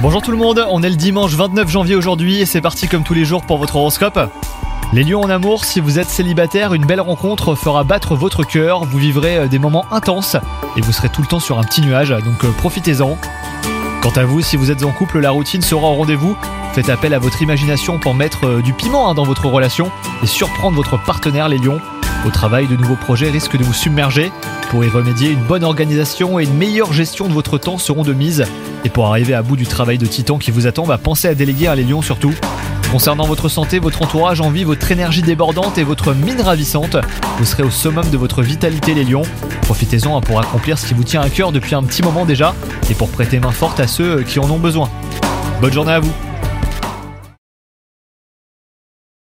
Bonjour tout le monde, on est le dimanche 29 janvier aujourd'hui et c'est parti comme tous les jours pour votre horoscope. Les lions en amour, si vous êtes célibataire, une belle rencontre fera battre votre cœur, vous vivrez euh, des moments intenses et vous serez tout le temps sur un petit nuage, donc euh, profitez-en. Quant à vous, si vous êtes en couple, la routine sera au rendez-vous. Faites appel à votre imagination pour mettre euh, du piment hein, dans votre relation et surprendre votre partenaire les lions. Au travail, de nouveaux projets risquent de vous submerger. Pour y remédier, une bonne organisation et une meilleure gestion de votre temps seront de mise. Et pour arriver à bout du travail de titan qui vous attend, pensez à déléguer à les lions surtout. Concernant votre santé, votre entourage envie, votre énergie débordante et votre mine ravissante, vous serez au summum de votre vitalité les lions. Profitez-en hein, pour accomplir ce qui vous tient à cœur depuis un petit moment déjà et pour prêter main forte à ceux qui en ont besoin. Bonne journée à vous